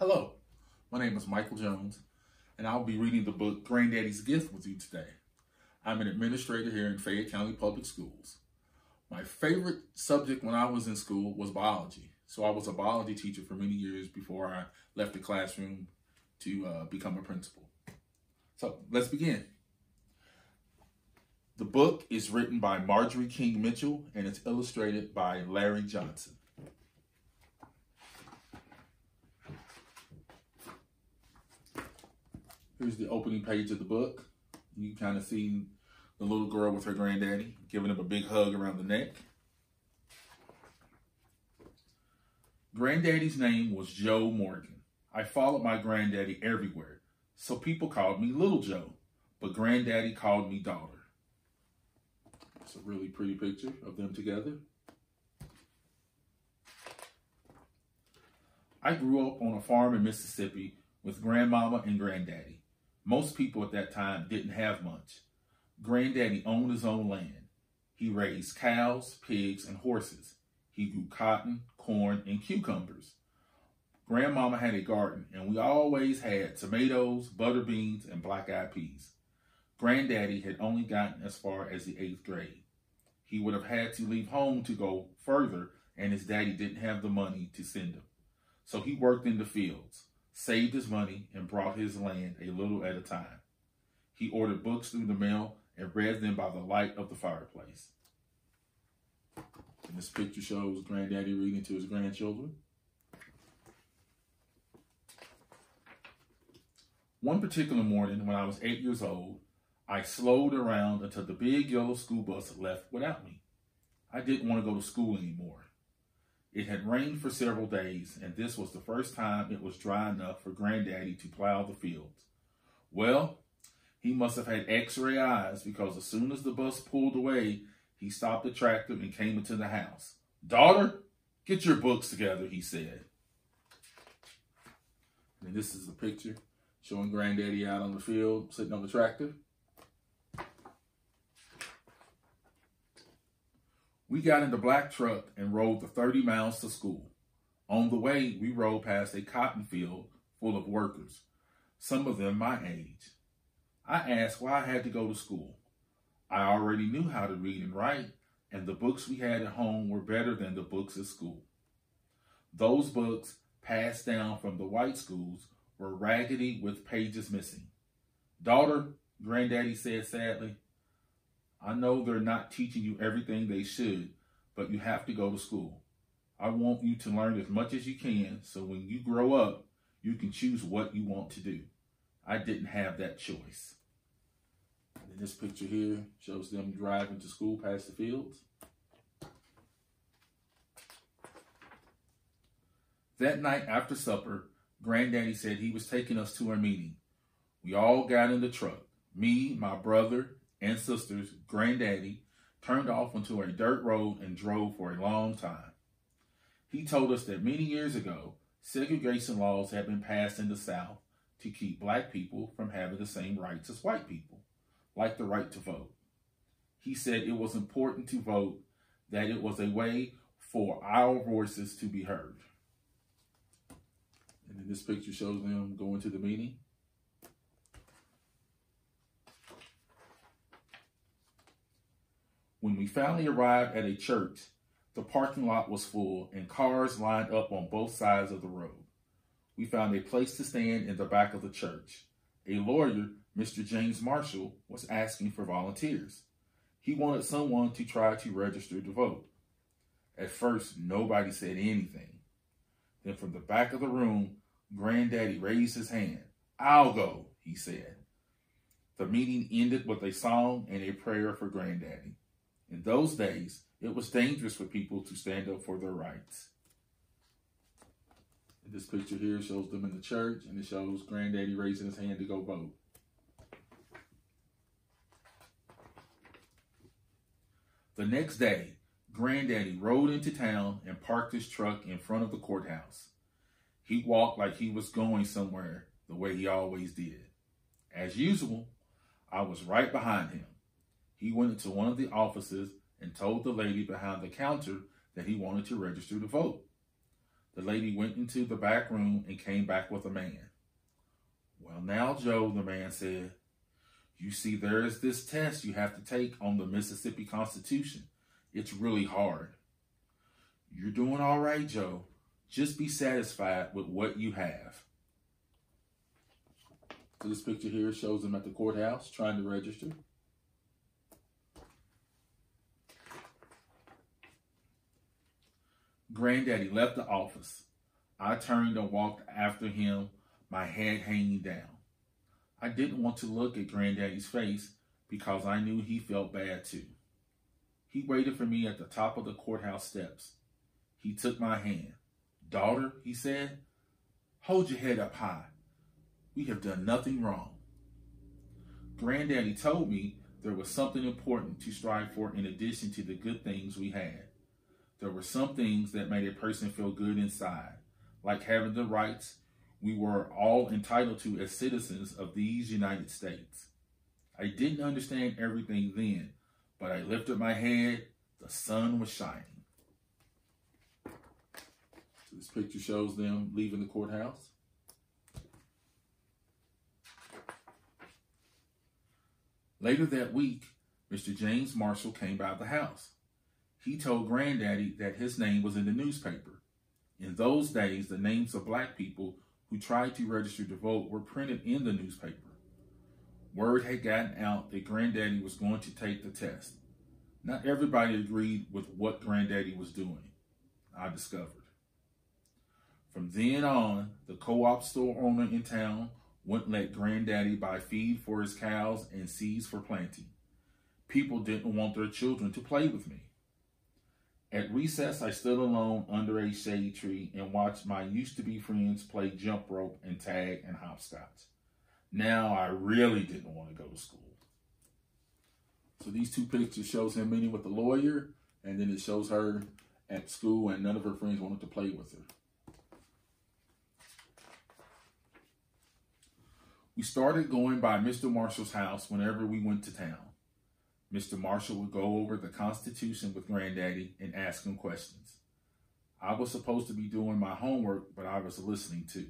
Hello, my name is Michael Jones, and I'll be reading the book Granddaddy's Gift with you today. I'm an administrator here in Fayette County Public Schools. My favorite subject when I was in school was biology. So I was a biology teacher for many years before I left the classroom to uh, become a principal. So let's begin. The book is written by Margaree King Mitchell and it's illustrated by Larry Johnson. Here's the opening page of the book. You kind of see the little girl with her granddaddy giving him a big hug around the neck. Granddaddy's name was Joe Morgan. I followed my granddaddy everywhere, so people called me Little Joe, but granddaddy called me daughter. It's a really pretty picture of them together. I grew up on a farm in Mississippi with grandmama and granddaddy. Most people at that time didn't have much. Granddaddy owned his own land. He raised cows, pigs, and horses. He grew cotton, corn, and cucumbers. Grandmama had a garden, and we always had tomatoes, butter beans, and black-eyed peas. Granddaddy had only gotten as far as the eighth grade. He would have had to leave home to go further, and his daddy didn't have the money to send him. So he worked in the fields saved his money, and brought his land a little at a time. He ordered books through the mail and read them by the light of the fireplace. And this picture shows Granddaddy reading to his grandchildren. One particular morning when I was eight years old, I slowed around until the big yellow school bus left without me. I didn't want to go to school anymore. It had rained for several days, and this was the first time it was dry enough for Granddaddy to plow the fields. Well, he must have had x-ray eyes because as soon as the bus pulled away, he stopped the tractor and came into the house. Daughter, get your books together, he said. And this is a picture showing Granddaddy out on the field, sitting on the tractor. We got in the black truck and rode the 30 miles to school. On the way, we rode past a cotton field full of workers, some of them my age. I asked why I had to go to school. I already knew how to read and write, and the books we had at home were better than the books at school. Those books, passed down from the white schools, were raggedy with pages missing. Daughter, Granddaddy said sadly, I know they're not teaching you everything they should, but you have to go to school. I want you to learn as much as you can so when you grow up, you can choose what you want to do. I didn't have that choice. And this picture here shows them driving to school past the fields. That night after supper, Granddaddy said he was taking us to a meeting. We all got in the truck. Me, my brother, and sisters, granddaddy, turned off onto a dirt road and drove for a long time. He told us that many years ago, segregation laws had been passed in the South to keep black people from having the same rights as white people, like the right to vote. He said it was important to vote, that it was a way for our voices to be heard. And then this picture shows them going to the meeting. When we finally arrived at a church, the parking lot was full and cars lined up on both sides of the road. We found a place to stand in the back of the church. A lawyer, Mr. James Marshall, was asking for volunteers. He wanted someone to try to register to vote. At first, nobody said anything. Then from the back of the room, Granddaddy raised his hand. I'll go, he said. The meeting ended with a song and a prayer for Granddaddy. In those days, it was dangerous for people to stand up for their rights. And this picture here shows them in the church, and it shows Granddaddy raising his hand to go vote. The next day, Granddaddy rode into town and parked his truck in front of the courthouse. He walked like he was going somewhere the way he always did. As usual, I was right behind him he went into one of the offices and told the lady behind the counter that he wanted to register to vote. The lady went into the back room and came back with a man. Well, now, Joe, the man said, you see, there is this test you have to take on the Mississippi Constitution. It's really hard. You're doing all right, Joe. Just be satisfied with what you have. So this picture here shows him at the courthouse trying to register. Granddaddy left the office. I turned and walked after him, my head hanging down. I didn't want to look at Granddaddy's face because I knew he felt bad too. He waited for me at the top of the courthouse steps. He took my hand. Daughter, he said, hold your head up high. We have done nothing wrong. Granddaddy told me there was something important to strive for in addition to the good things we had. There were some things that made a person feel good inside, like having the rights we were all entitled to as citizens of these United States. I didn't understand everything then, but I lifted my head. The sun was shining. This picture shows them leaving the courthouse. Later that week, Mr. James Marshall came by the house. He told Granddaddy that his name was in the newspaper. In those days, the names of black people who tried to register to vote were printed in the newspaper. Word had gotten out that Granddaddy was going to take the test. Not everybody agreed with what Granddaddy was doing, I discovered. From then on, the co-op store owner in town wouldn't let Granddaddy buy feed for his cows and seeds for planting. People didn't want their children to play with me. At recess, I stood alone under a shade tree and watched my used to be friends play jump rope and tag and hopscotch. Now I really didn't want to go to school. So these two pictures shows him meeting with the lawyer, and then it shows her at school, and none of her friends wanted to play with her. We started going by Mr. Marshall's house whenever we went to town. Mr. Marshall would go over the Constitution with Granddaddy and ask him questions. I was supposed to be doing my homework, but I was listening too.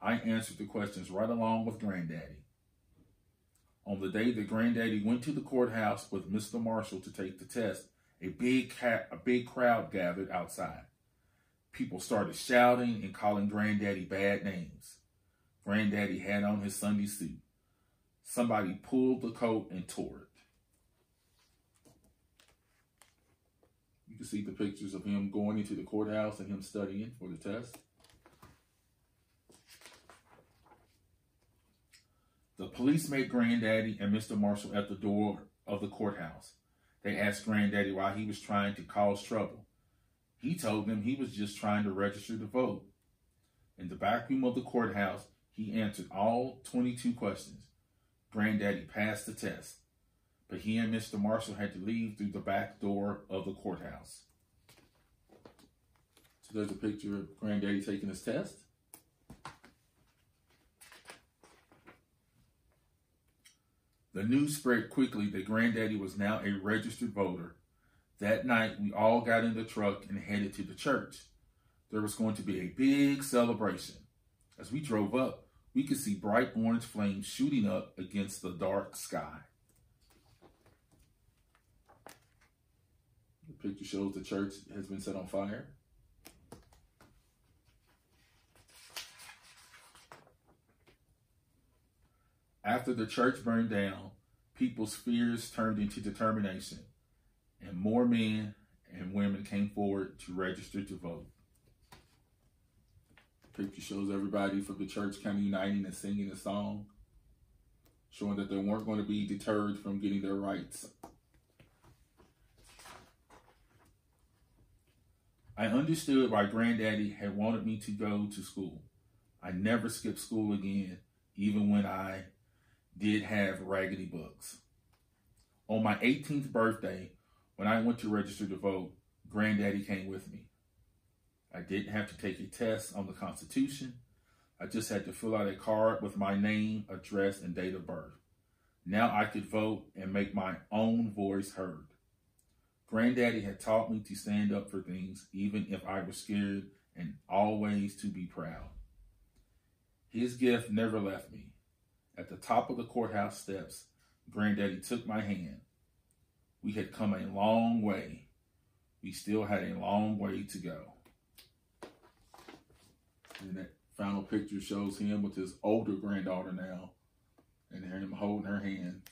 I answered the questions right along with Granddaddy. On the day that Granddaddy went to the courthouse with Mr. Marshall to take the test, a big cat, a big crowd gathered outside. People started shouting and calling Granddaddy bad names. Granddaddy had on his Sunday suit. Somebody pulled the coat and tore it. Can see the pictures of him going into the courthouse and him studying for the test. The police met Granddaddy and Mr. Marshall at the door of the courthouse. They asked Granddaddy why he was trying to cause trouble. He told them he was just trying to register to vote. In the back room of the courthouse, he answered all 22 questions. Granddaddy passed the test but he and Mr. Marshall had to leave through the back door of the courthouse. So there's a picture of Granddaddy taking his test. The news spread quickly that Granddaddy was now a registered voter. That night, we all got in the truck and headed to the church. There was going to be a big celebration. As we drove up, we could see bright orange flames shooting up against the dark sky. Picture shows the church has been set on fire. After the church burned down, people's fears turned into determination, and more men and women came forward to register to vote. Picture shows everybody from the church kind of uniting and singing a song, showing that they weren't going to be deterred from getting their rights. I understood why Granddaddy had wanted me to go to school. I never skipped school again, even when I did have raggedy books. On my 18th birthday, when I went to register to vote, Granddaddy came with me. I didn't have to take a test on the Constitution. I just had to fill out a card with my name, address, and date of birth. Now I could vote and make my own voice heard. Granddaddy had taught me to stand up for things, even if I was scared and always to be proud. His gift never left me. At the top of the courthouse steps, Granddaddy took my hand. We had come a long way. We still had a long way to go. And that final picture shows him with his older granddaughter now, and him holding her hand.